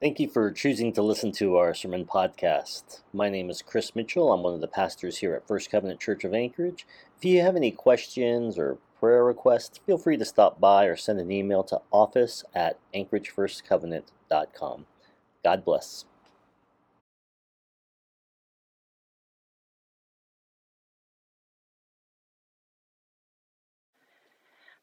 Thank you for choosing to listen to our sermon podcast. My name is Chris Mitchell. I'm one of the pastors here at First Covenant Church of Anchorage. If you have any questions or prayer requests, feel free to stop by or send an email to office at anchoragefirstcovenant.com. God bless.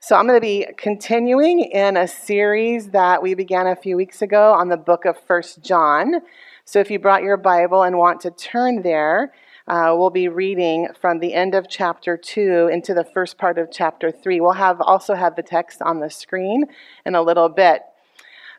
So, I'm going to be continuing in a series that we began a few weeks ago on the book of First John. So, if you brought your Bible and want to turn there, uh, we'll be reading from the end of chapter 2 into the first part of chapter 3. We'll have also have the text on the screen in a little bit.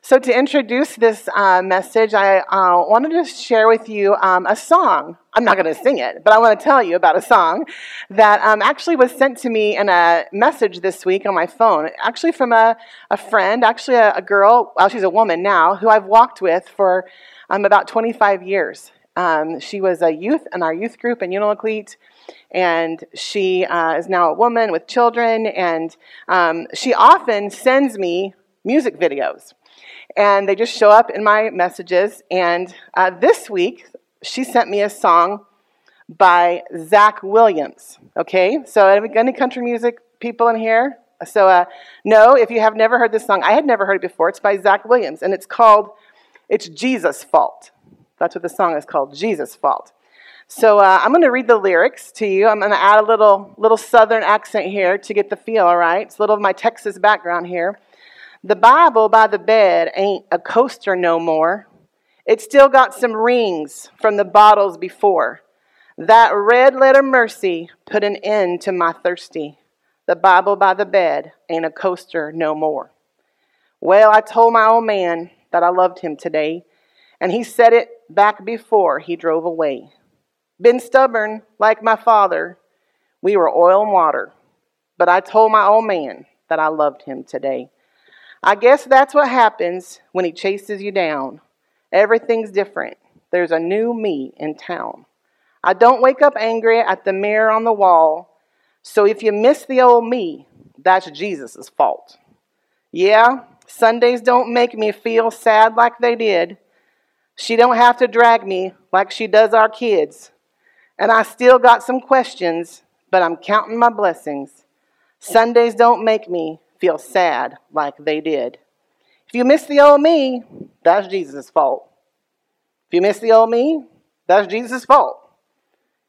So, to introduce this uh, message, I uh, wanted to share with you um, a song. I'm not going to sing it, but I want to tell you about a song that um, actually was sent to me in a message this week on my phone, actually from a, a friend, actually a, a girl, well, she's a woman now, who I've walked with for um, about 25 years. Um, she was a youth in our youth group in Unalakleet, and she uh, is now a woman with children, and um, she often sends me music videos and they just show up in my messages. And uh, this week, she sent me a song by Zach Williams. Okay, so any country music people in here? So, uh, no, if you have never heard this song, I had never heard it before. It's by Zach Williams, and it's called "It's Jesus' Fault." That's what the song is called, "Jesus' Fault." So uh, I'm going to read the lyrics to you. I'm going to add a little little Southern accent here to get the feel. All right, it's a little of my Texas background here. The Bible by the bed ain't a coaster no more. It still got some rings from the bottles before. That red letter mercy put an end to my thirsty. The Bible by the bed ain't a coaster no more. Well, I told my old man that I loved him today, and he said it back before he drove away. Been stubborn like my father, we were oil and water, but I told my old man that I loved him today. I guess that's what happens when he chases you down. Everything's different. There's a new me in town. I don't wake up angry at the mirror on the wall. So if you miss the old me, that's Jesus' fault. Yeah, Sundays don't make me feel sad like they did. She don't have to drag me like she does our kids. And I still got some questions, but I'm counting my blessings. Sundays don't make me feel sad like they did. If you miss the old me, that's Jesus' fault. If you miss the old me, that's Jesus' fault.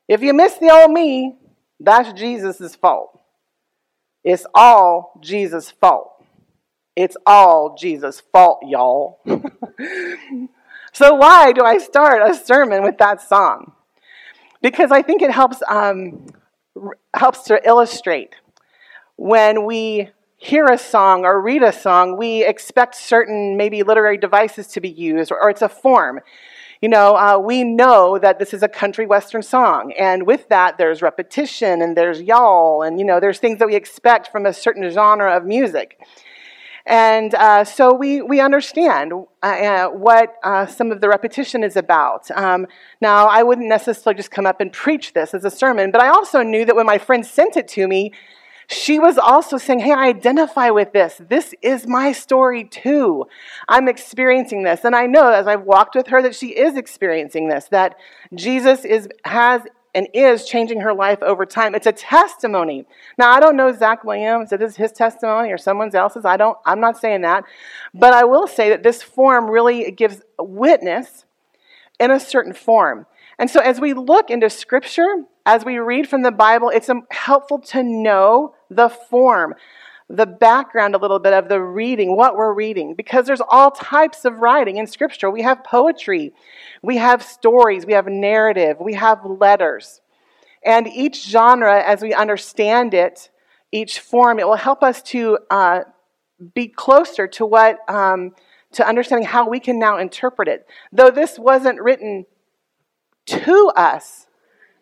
If you miss the old me, that's Jesus' fault. It's all Jesus' fault. It's all Jesus' fault, y'all. so, why do I start a sermon with that song? Because I think it helps, um, helps to illustrate when we hear a song or read a song, we expect certain maybe literary devices to be used, or, or it's a form. You know, uh, we know that this is a country western song, and with that, there's repetition and there's y'all, and you know, there's things that we expect from a certain genre of music. And uh, so we, we understand uh, uh what uh, some of the repetition is about. Um, now, I wouldn't necessarily just come up and preach this as a sermon, but I also knew that when my friend sent it to me, she was also saying, Hey, I identify with this. This is my story too. I'm experiencing this. And I know as I've walked with her that she is experiencing this, that Jesus is, has and is changing her life over time. It's a testimony. Now, I don't know Zach Williams, if this is his testimony or someone else's. I don't, I'm not saying that. But I will say that this form really gives witness in a certain form. And so as we look into scripture, as we read from the Bible, it's um, helpful to know the form, the background a little bit of the reading, what we're reading, because there's all types of writing in Scripture. We have poetry, we have stories, we have narrative, we have letters. And each genre, as we understand it, each form, it will help us to uh, be closer to what, um, to understanding how we can now interpret it. Though this wasn't written to us,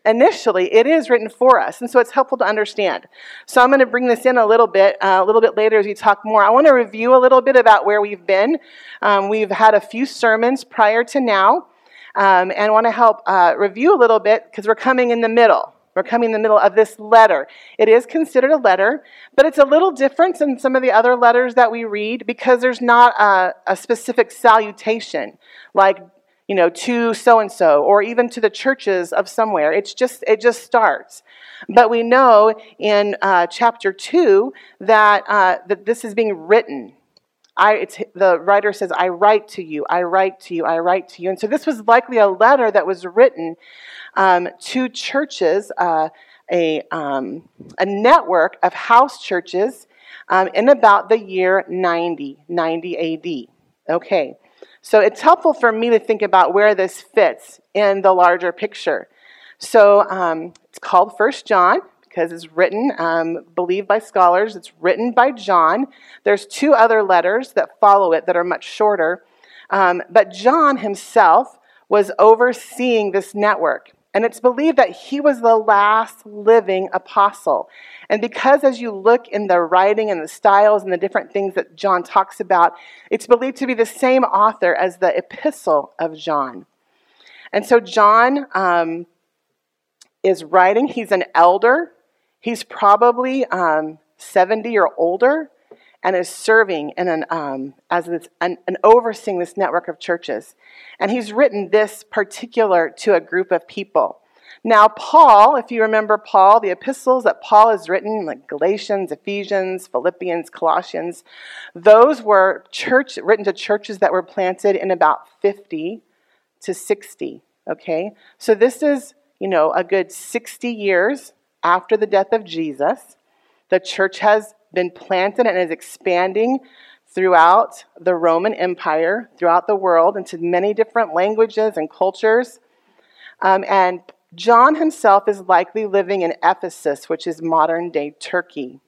initially it is written for us and so it's helpful to understand. So i'm going to bring this in a little bit uh, a little bit later as we talk more. I want to review a little bit about where we've been. Um, we've had a few sermons prior to now um, and want to help uh, review a little bit because we're coming in the middle. We're coming in the middle of this letter. It is considered a letter, but it's a little different than some of the other letters that we read because there's not a, a specific salutation like you know to so and so or even to the churches of somewhere. It's just it just starts. But we know in uh, chapter two that uh, that this is being written I, the writer says, I write to you, I write to you, I write to you. And so this was likely a letter that was written um, to churches, uh, a, um, a network of house churches um, in about the year 90, 90 AD. Okay, so it's helpful for me to think about where this fits in the larger picture. So um, it's called First John because it's written, um, believed by scholars, it's written by John. There's two other letters that follow it that are much shorter. Um, but John himself was overseeing this network. And it's believed that he was the last living apostle. And because as you look in the writing and the styles and the different things that John talks about, it's believed to be the same author as the epistle of John. And so John um, is writing, he's an elder He's probably um, 70 or older and is serving in an, um, as this, an, an overseeing this network of churches. And he's written this particular to a group of people. Now, Paul, if you remember Paul, the epistles that Paul has written, like Galatians, Ephesians, Philippians, Colossians, those were church written to churches that were planted in about 50 to 60. Okay? So this is, you know, a good 60 years after the death of Jesus. The church has been planted and is expanding throughout the Roman Empire, throughout the world, into many different languages and cultures. Um, and John himself is likely living in Ephesus, which is modern day Turkey.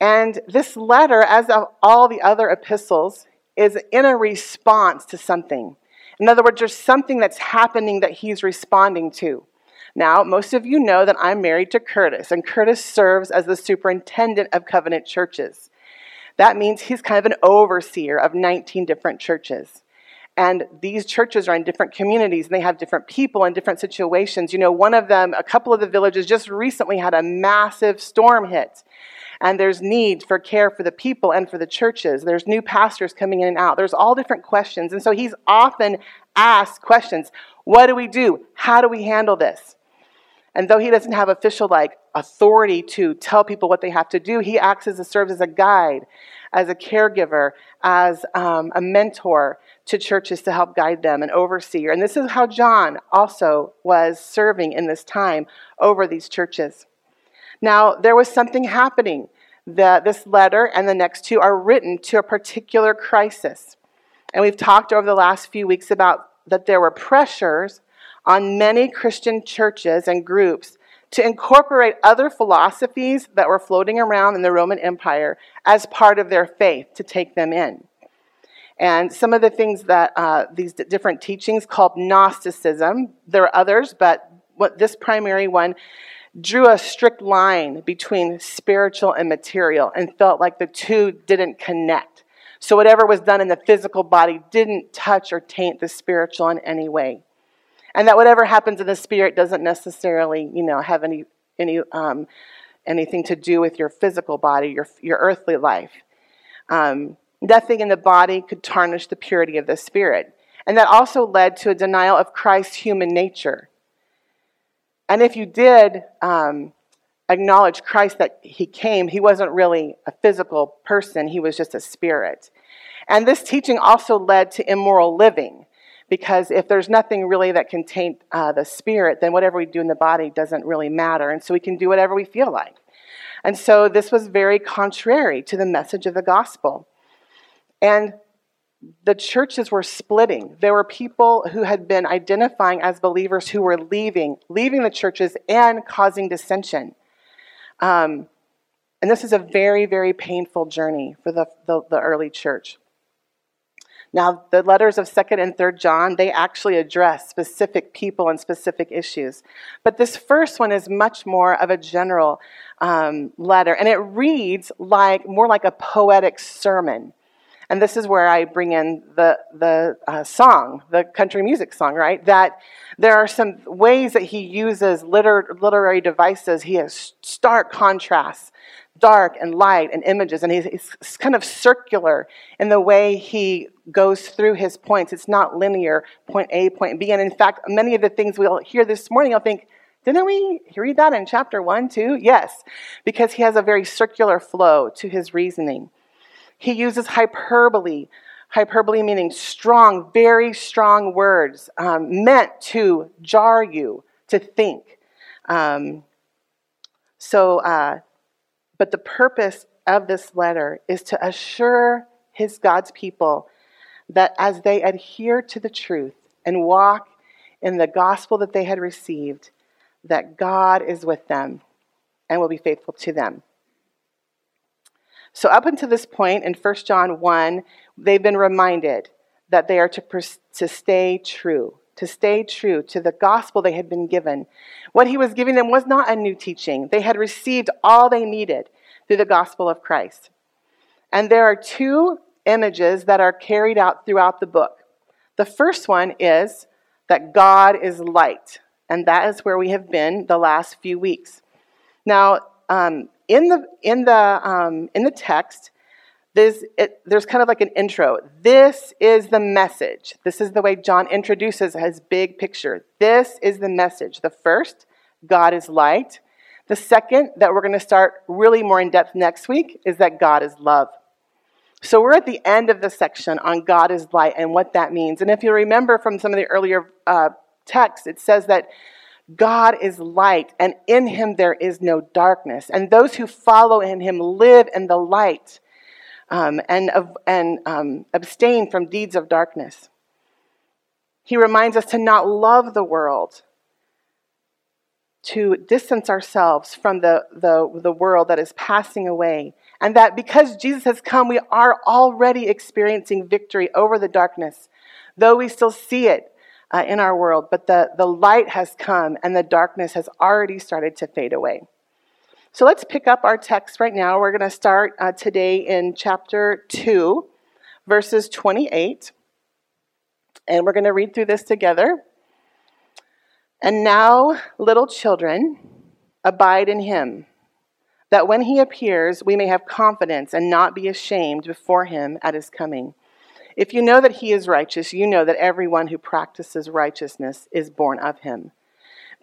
And this letter, as of all the other epistles, is in a response to something. In other words, there's something that's happening that he's responding to. Now, most of you know that I'm married to Curtis, and Curtis serves as the superintendent of covenant churches. That means he's kind of an overseer of 19 different churches. And these churches are in different communities and they have different people in different situations. You know, one of them, a couple of the villages just recently had a massive storm hit. And there's need for care for the people and for the churches. There's new pastors coming in and out. There's all different questions. And so he's often asked questions What do we do? How do we handle this? And though he doesn't have official like authority to tell people what they have to do, he acts as a serves as a guide, as a caregiver, as um, a mentor to churches to help guide them, and overseer. And this is how John also was serving in this time over these churches. Now, there was something happening. The, this letter and the next two are written to a particular crisis. And we've talked over the last few weeks about that there were pressures on many Christian churches and groups to incorporate other philosophies that were floating around in the Roman Empire as part of their faith to take them in. And some of the things that uh, these different teachings called Gnosticism, there are others, but what this primary one drew a strict line between spiritual and material and felt like the two didn't connect. So whatever was done in the physical body didn't touch or taint the spiritual in any way and that whatever happens in the spirit doesn't necessarily, you know, have any any um, anything to do with your physical body, your your earthly life. Um, nothing in the body could tarnish the purity of the spirit, and that also led to a denial of Christ's human nature. And if you did um, acknowledge Christ that he came, he wasn't really a physical person; he was just a spirit. And this teaching also led to immoral living because if there's nothing really that can taint uh, the spirit, then whatever we do in the body doesn't really matter. And so we can do whatever we feel like. And so this was very contrary to the message of the gospel. And the churches were splitting. There were people who had been identifying as believers who were leaving, leaving the churches and causing dissension. Um, and this is a very, very painful journey for the, the, the early church. Now, the letters of 2nd and 3rd John, they actually address specific people and specific issues. But this first one is much more of a general um, letter, and it reads like more like a poetic sermon. And this is where I bring in the, the uh, song, the country music song, right? That there are some ways that he uses liter- literary devices. He has stark contrasts, dark and light and images, and he's, he's kind of circular in the way he goes through his points. It's not linear, point A, point B. And in fact, many of the things we'll hear this morning, I'll think, didn't we read that in chapter 1 too? Yes, because he has a very circular flow to his reasoning. He uses hyperbole, hyperbole meaning strong, very strong words um, meant to jar you to think. Um, so, uh, but the purpose of this letter is to assure his God's people that as they adhere to the truth and walk in the gospel that they had received, that God is with them and will be faithful to them. So, up until this point in 1 John 1, they've been reminded that they are to, pers- to stay true, to stay true to the gospel they had been given. What he was giving them was not a new teaching, they had received all they needed through the gospel of Christ. And there are two images that are carried out throughout the book. The first one is that God is light, and that is where we have been the last few weeks. Now, um, in the in the um, in the text, there's it, there's kind of like an intro. This is the message. This is the way John introduces his big picture. This is the message. The first, God is light. The second, that we're going to start really more in depth next week, is that God is love. So we're at the end of the section on God is light and what that means. And if you remember from some of the earlier uh, texts, it says that God is light, and in him there is no darkness. And those who follow in him live in the light um, and, and um, abstain from deeds of darkness. He reminds us to not love the world, to distance ourselves from the, the, the world that is passing away. And that because Jesus has come, we are already experiencing victory over the darkness, though we still see it uh, in our world, but the, the light has come and the darkness has already started to fade away. So let's pick up our text right now. We're going to start uh, today in chapter 2, verses 28. And we're going to read through this together. And now, little children, abide in him, that when he appears, we may have confidence and not be ashamed before him at his coming. If you know that he is righteous, you know that everyone who practices righteousness is born of him.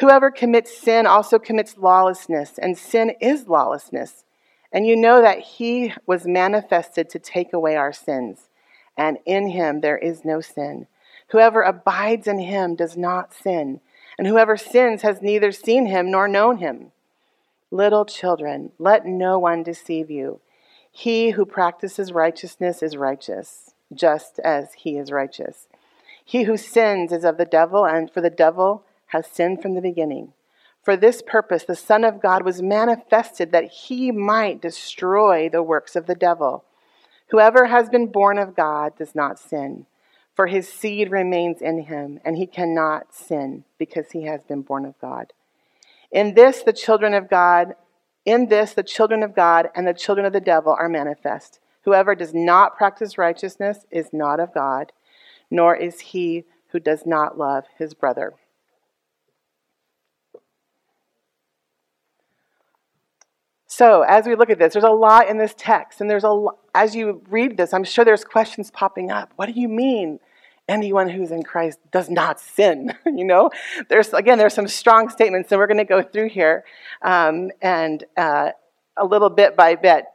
Whoever commits sin also commits lawlessness, and sin is lawlessness. And you know that he was manifested to take away our sins, and in him there is no sin. Whoever abides in him does not sin, and whoever sins has neither seen him nor known him. Little children, let no one deceive you. He who practices righteousness is righteous just as he is righteous. He who sins is of the devil, and for the devil has sinned from the beginning. For this purpose, the Son of God was manifested that he might destroy the works of the devil. Whoever has been born of God does not sin, for his seed remains in him, and he cannot sin because he has been born of God. In this, the children of God, in this, the children of God and the children of the devil are manifest. Whoever does not practice righteousness is not of God, nor is he who does not love his brother. So, as we look at this, there's a lot in this text, and there's a as you read this, I'm sure there's questions popping up. What do you mean? Anyone who's in Christ does not sin. you know, there's again, there's some strong statements, and we're going to go through here, um, and uh, a little bit by bit.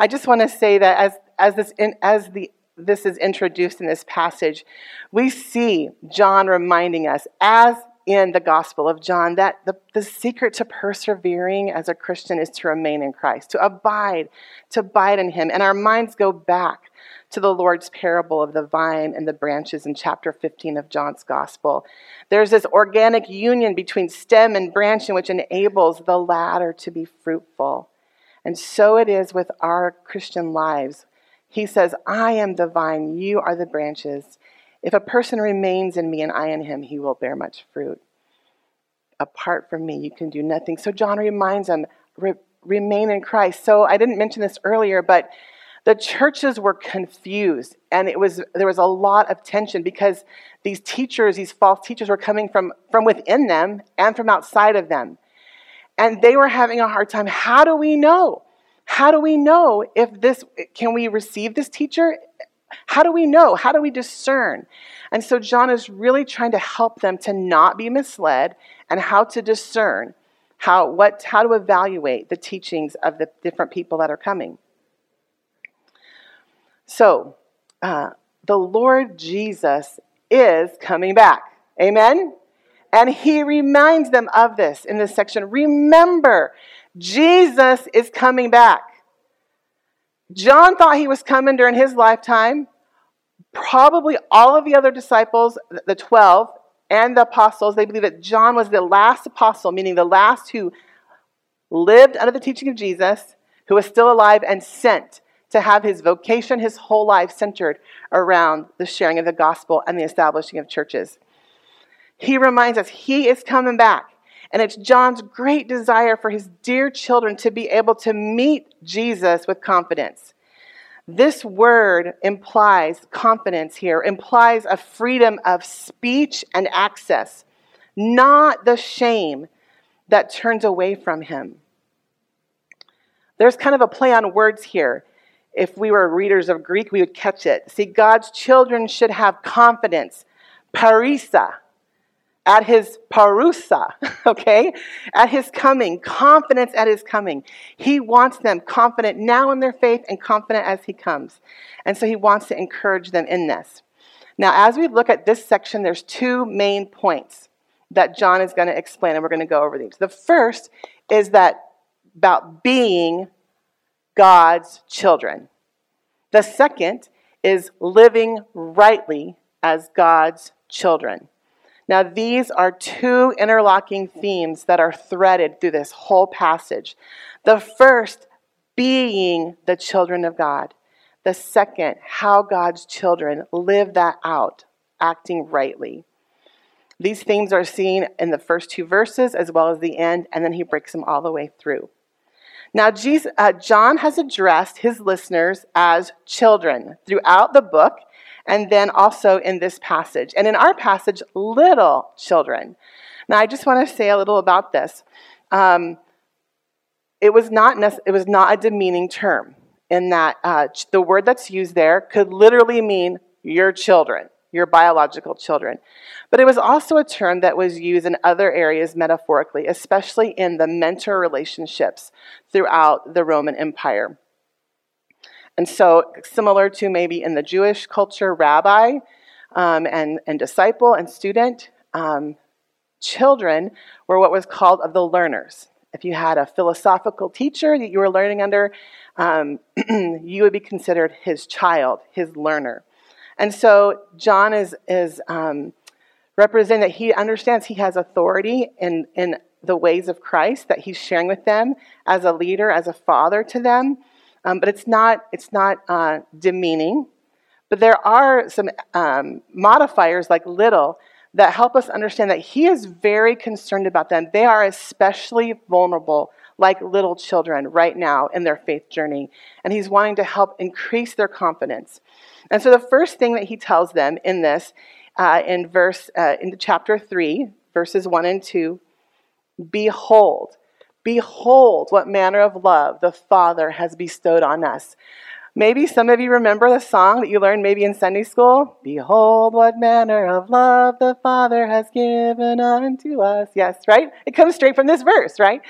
I just want to say that as, as, this, in, as the, this is introduced in this passage, we see John reminding us, as in the Gospel of John, that the, the secret to persevering as a Christian is to remain in Christ, to abide, to abide in Him. And our minds go back to the Lord's parable of the vine and the branches in chapter 15 of John's Gospel. There's this organic union between stem and branch in which enables the latter to be fruitful. And so it is with our Christian lives. He says, I am the vine, you are the branches. If a person remains in me and I in him, he will bear much fruit. Apart from me, you can do nothing. So John reminds them, remain in Christ. So I didn't mention this earlier, but the churches were confused and it was there was a lot of tension because these teachers these false teachers were coming from from within them and from outside of them and they were having a hard time how do we know how do we know if this can we receive this teacher how do we know how do we discern and so john is really trying to help them to not be misled and how to discern how what how to evaluate the teachings of the different people that are coming so, uh, the Lord Jesus is coming back. Amen? And he reminds them of this in this section. Remember, Jesus is coming back. John thought he was coming during his lifetime. Probably all of the other disciples, the 12, and the apostles, they believe that John was the last apostle, meaning the last who lived under the teaching of Jesus, who was still alive and sent to have his vocation, his whole life centered around the sharing of the gospel and the establishing of churches. He reminds us he is coming back. And it's John's great desire for his dear children to be able to meet Jesus with confidence. This word implies confidence here, implies a freedom of speech and access, not the shame that turns away from him. There's kind of a play on words here if we were readers of Greek, we would catch it. See, God's children should have confidence, parrhesia, at his parousia, okay? At his coming, confidence at his coming. He wants them confident now in their faith and confident as he comes. And so he wants to encourage them in this. Now, as we look at this section, there's two main points that John is going to explain, and we're going to go over these. The first is that about being God's children. The second is living rightly as God's children. Now, these are two interlocking themes that are threaded through this whole passage. The first, being the children of God. The second, how God's children live that out, acting rightly. These themes are seen in the first two verses as well as the end, and then he breaks them all the way through. Now, Jesus, uh, John has addressed his listeners as children throughout the book and then also in this passage. And in our passage, little children. Now, I just want to say a little about this. Um, it, was not nece- it was not a demeaning term in that uh, the word that's used there could literally mean your children your biological children. But it was also a term that was used in other areas metaphorically, especially in the mentor relationships throughout the Roman Empire. And so, similar to maybe in the Jewish culture, rabbi um, and, and disciple and student, um, children were what was called of the learners. If you had a philosophical teacher that you were learning under, um, you would be considered his child, his learner. And so John is, is um, representing that he understands he has authority in, in the ways of Christ that he's sharing with them as a leader, as a father to them. Um, but it's not, it's not uh, demeaning. But there are some um, modifiers like little that help us understand that he is very concerned about them. They are especially vulnerable, like little children right now in their faith journey. And he's wanting to help increase their confidence. And so the first thing that he tells them in this, uh, in verse, uh, into chapter 3, verses 1 and 2, behold, behold what manner of love the Father has bestowed on us. Maybe some of you remember the song that you learned maybe in Sunday school. Behold, what manner of love the Father has given unto us. Yes, right? It comes straight from this verse, right?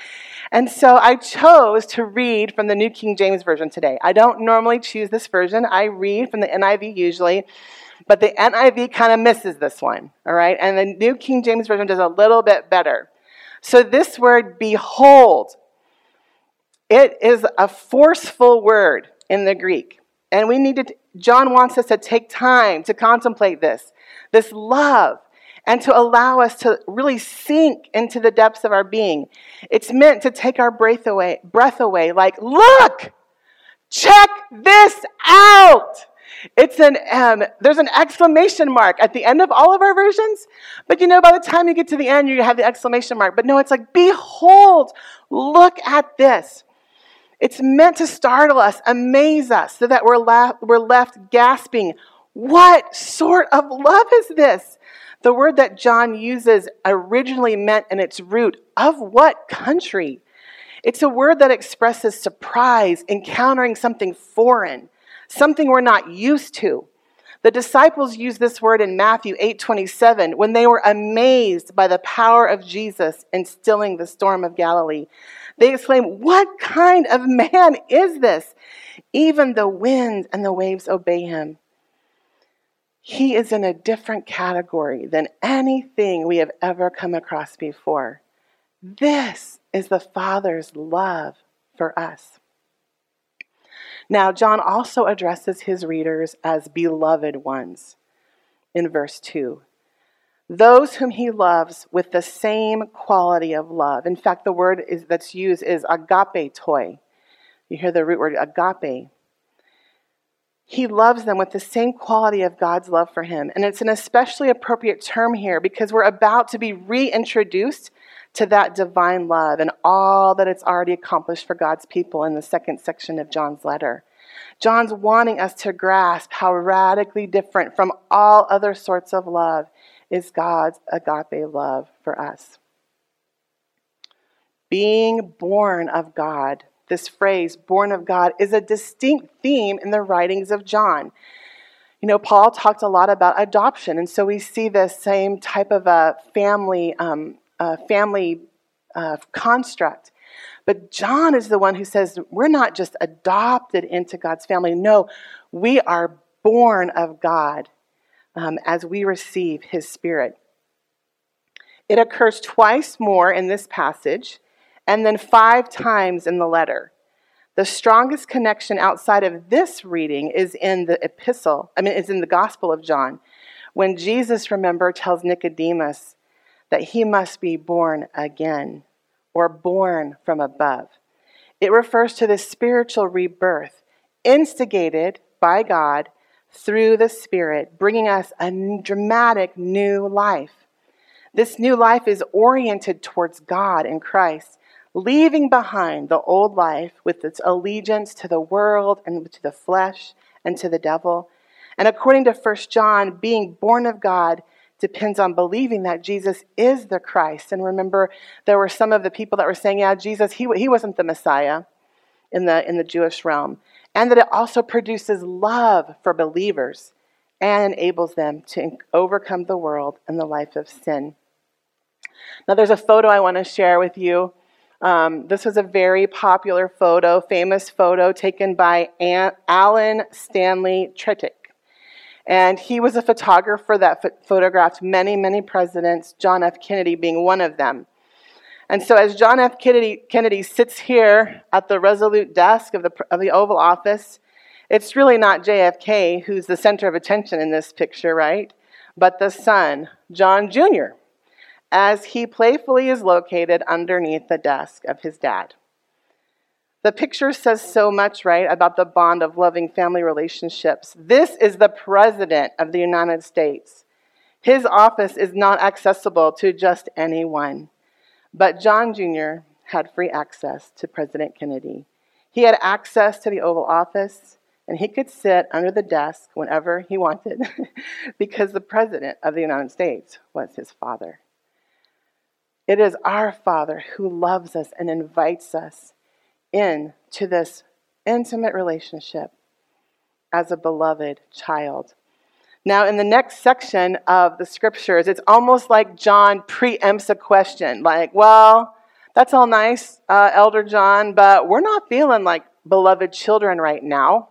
And so I chose to read from the New King James Version today. I don't normally choose this version, I read from the NIV usually. But the NIV kind of misses this one, all right? And the New King James Version does a little bit better. So this word, behold, it is a forceful word in the Greek. And we need to John wants us to take time to contemplate this, this love, and to allow us to really sink into the depths of our being. It's meant to take our breath away, breath away like, look, check this out. It's an um, there's an exclamation mark at the end of all of our versions, but you know by the time you get to the end, you have the exclamation mark. But no, it's like, behold, look at this. It's meant to startle us, amaze us, so that we're, la- we're left gasping. What sort of love is this? The word that John uses originally meant in its root of what country? It's a word that expresses surprise, encountering something foreign something we're not used to. The disciples used this word in Matthew 8:27 when they were amazed by the power of Jesus in stilling the storm of Galilee. They exclaimed, "What kind of man is this? Even the winds and the waves obey him." He is in a different category than anything we have ever come across before. This is the Father's love for us. Now, John also addresses his readers as beloved ones in verse 2. Those whom he loves with the same quality of love. In fact, the word is, that's used is agapetoi. You hear the root word agape. He loves them with the same quality of God's love for him. And it's an especially appropriate term here because we're about to be reintroduced to that divine love and all that it's already accomplished for God's people in the second section of John's letter. John's wanting us to grasp how radically different from all other sorts of love is God's agape love for us. Being born of God, this phrase, born of God, is a distinct theme in the writings of John. You know, Paul talked a lot about adoption, and so we see the same type of a family um, uh, family uh, construct. But John is the one who says we're not just adopted into God's family. No, we are born of God um, as we receive his spirit. It occurs twice more in this passage and then five times in the letter. The strongest connection outside of this reading is in the epistle, I mean, is in the Gospel of John, when Jesus, remember, tells Nicodemus that he must be born again or born from above. It refers to the spiritual rebirth instigated by God through the Spirit, bringing us a dramatic new life. This new life is oriented towards God in Christ, leaving behind the old life with its allegiance to the world and to the flesh and to the devil. And according to 1 John, being born of God depends on believing that Jesus is the Christ. And remember, there were some of the people that were saying, yeah, Jesus, he, he wasn't the Messiah in the, in the Jewish realm. And that it also produces love for believers and enables them to overcome the world and the life of sin. Now, there's a photo I want to share with you. Um, this was a very popular photo, famous photo taken by Alan Stanley Tretick. And he was a photographer that photographed many, many presidents, John F. Kennedy being one of them. And so, as John F. Kennedy, Kennedy sits here at the resolute desk of the, of the Oval Office, it's really not JFK who's the center of attention in this picture, right? But the son, John Jr., as he playfully is located underneath the desk of his dad. The picture says so much, right, about the bond of loving family relationships. This is the President of the United States. His office is not accessible to just anyone. But John Jr. had free access to President Kennedy. He had access to the Oval Office, and he could sit under the desk whenever he wanted because the President of the United States was his father. It is our Father who loves us and invites us in to this intimate relationship as a beloved child. Now, in the next section of the scriptures, it's almost like John preempts a question like, well, that's all nice, uh, Elder John, but we're not feeling like beloved children right now.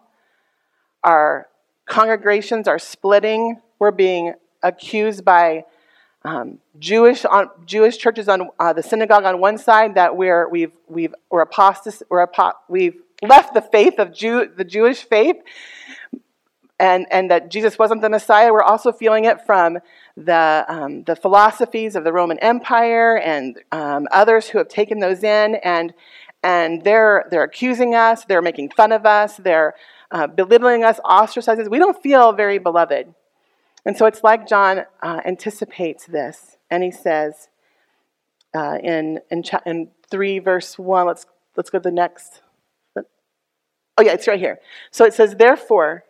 Our congregations are splitting. We're being accused by um, Jewish on, Jewish churches on uh, the synagogue on one side that we're we've we've we're apostas we're apo- we've left the faith of Jew the Jewish faith. and, and that Jesus wasn't the Messiah. We're also feeling it from the, um, the philosophies of the Roman Empire and um, others who have taken those in, and, and they're, they're accusing us, they're making fun of us, they're uh, belittling us, ostracizing us. We don't feel very beloved. And so it's like John uh, anticipates this, and he says uh, in, in, cha- in 3 verse 1, let's, let's go to the next. Oh, yeah, it's right here. So it says, Therefore,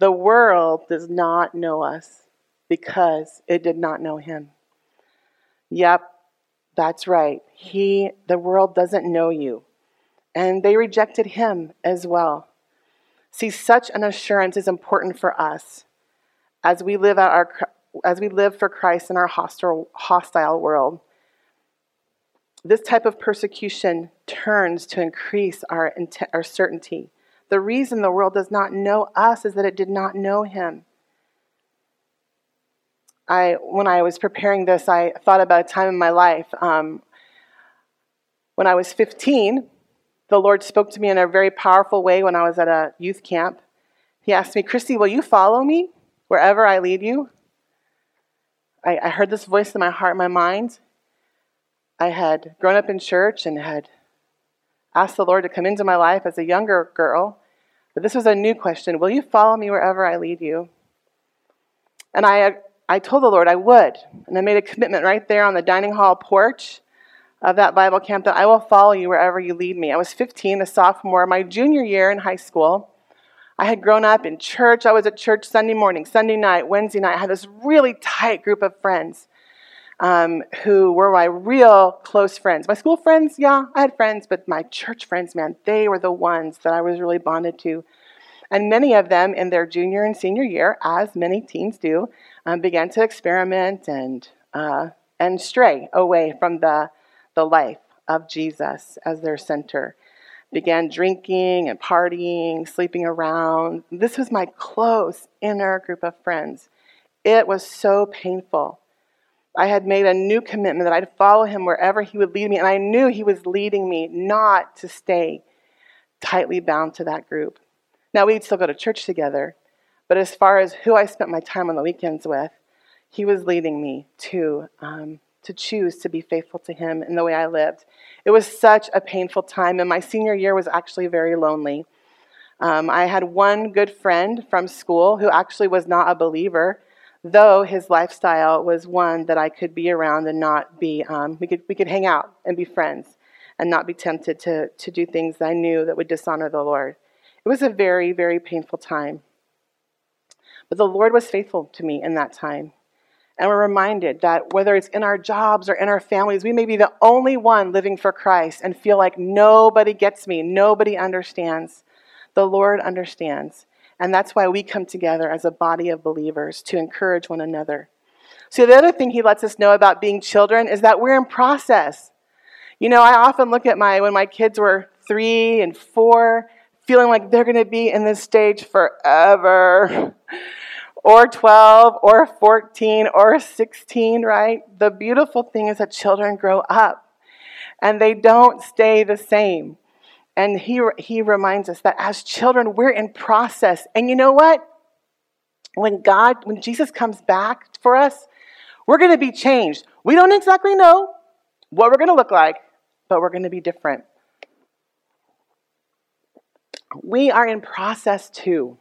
the world does not know us because it did not know him. Yep, that's right. He, the world doesn't know you. And they rejected him as well. See, such an assurance is important for us as we live out our as we live for Christ in our hostile, hostile world. This type of persecution turns to increase our, our certainty the reason the world does not know us is that it did not know him. I, when I was preparing this, I thought about a time in my life. Um, when I was 15, the Lord spoke to me in a very powerful way when I was at a youth camp. He asked me, Kristi, will you follow me wherever I lead you? I, I heard this voice in my heart, my mind. I had grown up in church and had asked the Lord to come into my life as a younger girl. But this was a new question Will you follow me wherever I lead you? And I, I told the Lord I would. And I made a commitment right there on the dining hall porch of that Bible camp that I will follow you wherever you lead me. I was 15, a sophomore, my junior year in high school. I had grown up in church. I was at church Sunday morning, Sunday night, Wednesday night. I had this really tight group of friends um, who were my real close friends. My school friends, yeah, I had friends, but my church friends, man, they were the ones that I was really bonded to. And many of them in their junior and senior year, as many teens do, um, began to experiment and, uh, and stray away from the, the life of Jesus as their center. Began drinking and partying, sleeping around. This was my close inner group of friends. It was so painful I had made a new commitment that I'd follow him wherever he would lead me. And I knew he was leading me not to stay tightly bound to that group. Now, we'd still go to church together, but as far as who I spent my time on the weekends with, he was leading me to, um, to choose to be faithful to him in the way I lived. It was such a painful time, and my senior year was actually very lonely. Um, I had one good friend from school who actually was not a believer though his lifestyle was one that I could be around and not be, um, we, could, we could hang out and be friends and not be tempted to, to do things that I knew that would dishonor the Lord. It was a very, very painful time. But the Lord was faithful to me in that time. And we're reminded that whether it's in our jobs or in our families, we may be the only one living for Christ and feel like nobody gets me, nobody understands. The Lord understands. And that's why we come together as a body of believers to encourage one another. So, the other thing he lets us know about being children is that we're in process. You know, I often look at my, when my kids were three and four, feeling like they're going to be in this stage forever. or 12, or 14, or 16, right? The beautiful thing is that children grow up and they don't stay the same. And he, he reminds us that as children, we're in process. And you know what? When God, when Jesus comes back for us, we're going to be changed. We don't exactly know what we're going to look like, but we're going to be different. We are in process too.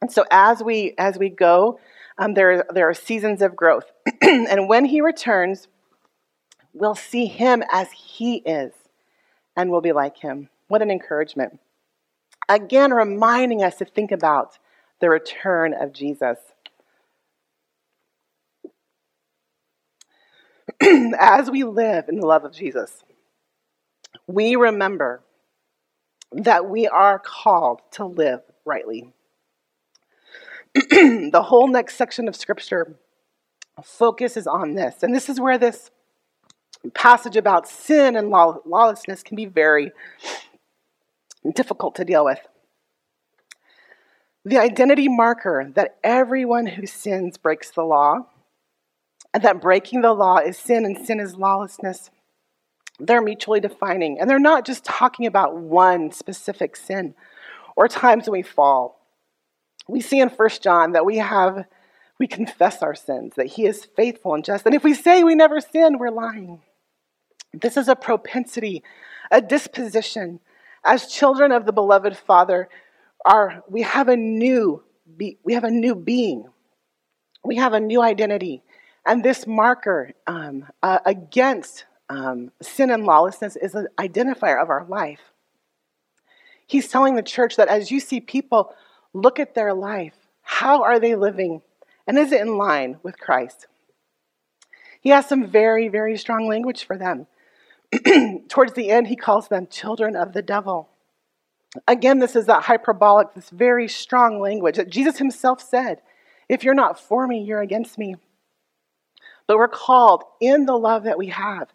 And so as we as we go, um, there, there are seasons of growth. and when he returns, we'll see him as he is and we'll be like him. What an encouragement. Again, reminding us to think about the return of Jesus. As we live in the love of Jesus, we remember that we are called to live rightly. the whole next section of Scripture focuses on this. And this is where this passage about sin and lawlessness can be very difficult to deal with. The identity marker that everyone who sins breaks the law, and that breaking the law is sin and sin is lawlessness, they're mutually defining. And they're not just talking about one specific sin or times when we fall. We see in 1 John that we have, we confess our sins, that he is faithful and just. And if we say we never sin, we're lying. This is a propensity, a disposition. As children of the beloved Father, our, we have a new we have a new being. We have a new identity. And this marker um, uh, against um, sin and lawlessness is an identifier of our life. He's telling the church that as you see people look at their life, how are they living? And is it in line with Christ? He has some very, very strong language for them. Towards the end, he calls them children of the devil. Again, this is that hyperbolic, this very strong language that Jesus himself said if you're not for me, you're against me. But we're called in the love that we have.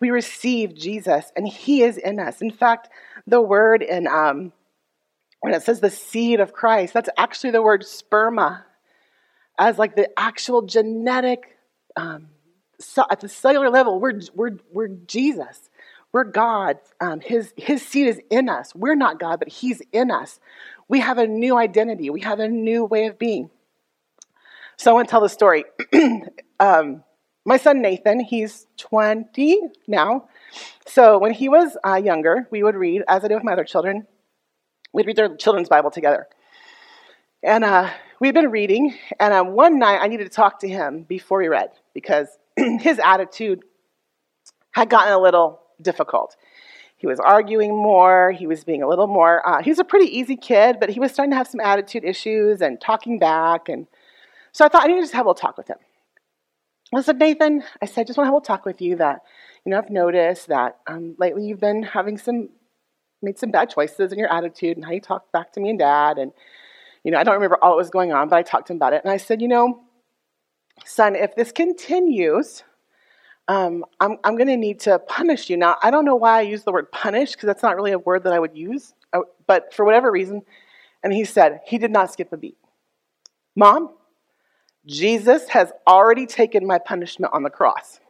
We receive Jesus, and He is in us. In fact, the word in um, when it says the seed of Christ, that's actually the word sperma, as like the actual genetic. Um, so at the cellular level, we're, we're, we're Jesus. We're God. Um, his, his seed is in us. We're not God, but He's in us. We have a new identity, we have a new way of being. So I want to tell the story. um, my son Nathan, he's 20 now. So when he was uh, younger, we would read, as I do with my other children, we'd read their children's Bible together. And uh, we'd been reading, and uh, one night I needed to talk to him before we read because his attitude had gotten a little difficult. He was arguing more. He was being a little more. Uh, he was a pretty easy kid, but he was starting to have some attitude issues and talking back. And so I thought I need to just have a little talk with him. I said, Nathan, I said, just want to have a talk with you that, you know, I've noticed that um, lately you've been having some, made some bad choices in your attitude and how you talked back to me and dad. And, you know, I don't remember all that was going on, but I talked to him about it. And I said, you know, son, if this continues, um, I'm, I'm going to need to punish you. Now, I don't know why I use the word punish because that's not really a word that I would use, uh, but for whatever reason, and he said, he did not skip a beat. Mom, Jesus has already taken my punishment on the cross.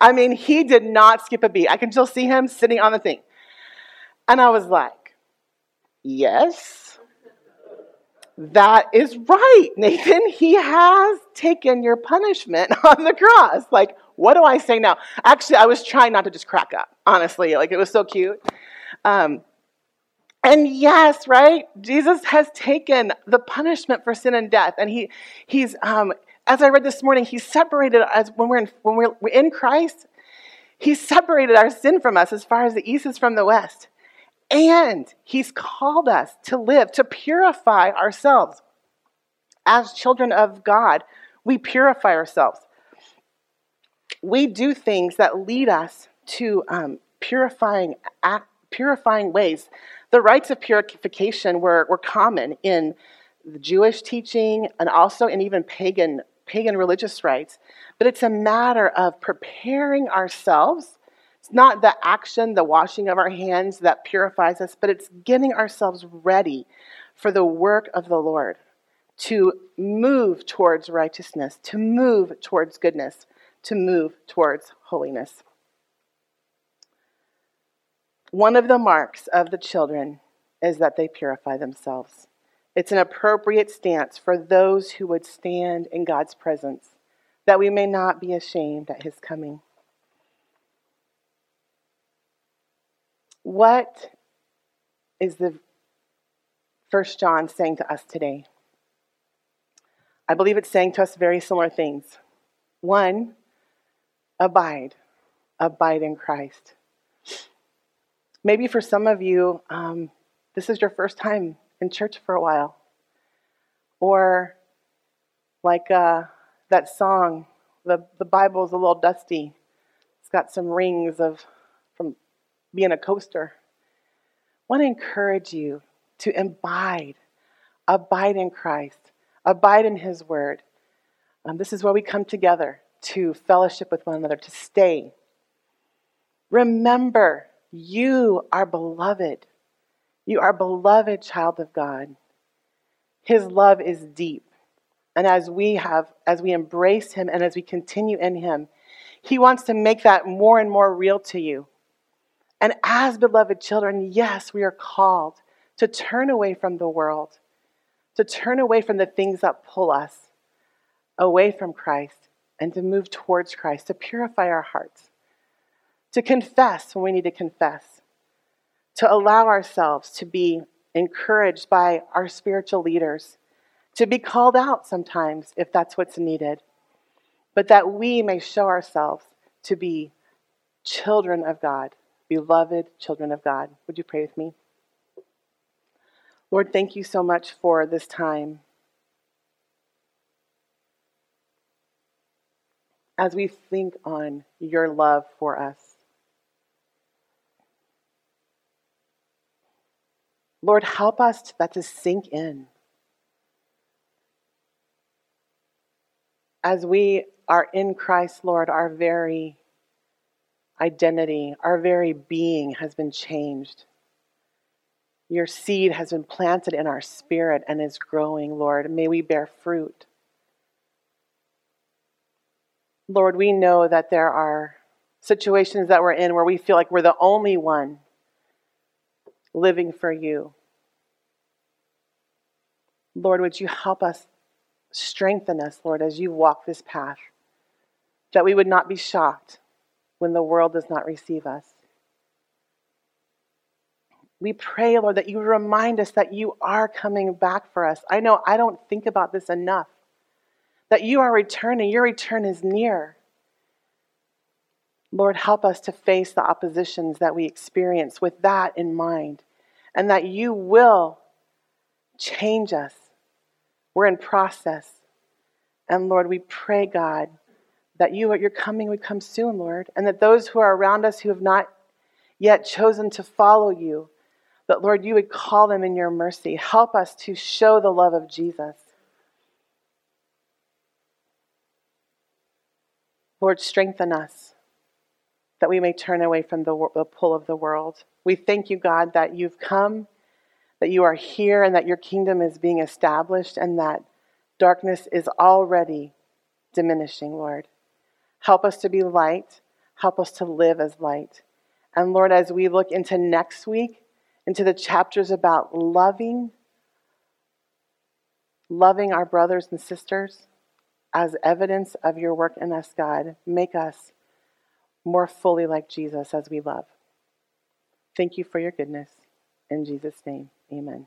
I mean, he did not skip a beat. I can still see him sitting on the thing. And I was like, yes, that is right, Nathan. He has taken your punishment on the cross. Like, what do I say now? Actually, I was trying not to just crack up, honestly. Like, it was so cute. Um, and yes, right? Jesus has taken the punishment for sin and death. And he, he's, um, as I read this morning, he's separated as when we're in, when we're, we're in Christ, he separated our sin from us as far as the east is from the west. And He's called us to live, to purify ourselves. As children of God, we purify ourselves. We do things that lead us to um, purifying, act, purifying ways. The rites of purification were, were common in the Jewish teaching and also in even pagan, pagan religious rites. But it's a matter of preparing ourselves not the action, the washing of our hands that purifies us, but it's getting ourselves ready for the work of the Lord to move towards righteousness, to move towards goodness, to move towards holiness. One of the marks of the children is that they purify themselves. It's an appropriate stance for those who would stand in God's presence, that we may not be ashamed at his coming. What is the First John saying to us today? I believe it's saying to us very similar things. One, abide, abide in Christ. Maybe for some of you, um, this is your first time in church for a while. Or like uh, that song, the, the Bible is a little dusty. It's got some rings of being a coaster. I want to encourage you to abide, abide in Christ, abide in His Word. Um, this is where we come together to fellowship with one another, to stay. Remember, you are beloved. You are beloved child of God. His love is deep. And as we have, as we embrace Him and as we continue in Him, He wants to make that more and more real to you. And as beloved children, yes, we are called to turn away from the world, to turn away from the things that pull us away from Christ and to move towards Christ, to purify our hearts, to confess when we need to confess, to allow ourselves to be encouraged by our spiritual leaders, to be called out sometimes if that's what's needed, but that we may show ourselves to be children of God, beloved children of God. Would you pray with me? Lord, thank you so much for this time. As we think on your love for us, Lord, help us that to sink in. As we are in Christ, Lord, our very identity, our very being has been changed. Your seed has been planted in our spirit and is growing, Lord. May we bear fruit. Lord, we know that there are situations that we're in where we feel like we're the only one living for you. Lord, would you help us, strengthen us, Lord, as you walk this path, that we would not be shocked when the world does not receive us. We pray, Lord, that you remind us that you are coming back for us. I know I don't think about this enough. That you are returning, your return is near. Lord, help us to face the oppositions that we experience with that in mind, and that you will change us. We're in process. And Lord, we pray, God, that you, your coming would come soon, Lord, and that those who are around us who have not yet chosen to follow you, that, Lord, you would call them in your mercy. Help us to show the love of Jesus. Lord, strengthen us that we may turn away from the, the, pull of the world. We thank you, God, that you've come, that you are here, and that your kingdom is being established, and that darkness is already diminishing, Lord. Help us to be light. Help us to live as light. And Lord, as we look into next week, into the chapters about loving, loving our brothers and sisters as evidence of your work in us, God. Make us more fully like Jesus as we love. Thank you for your goodness. In Jesus' name, amen.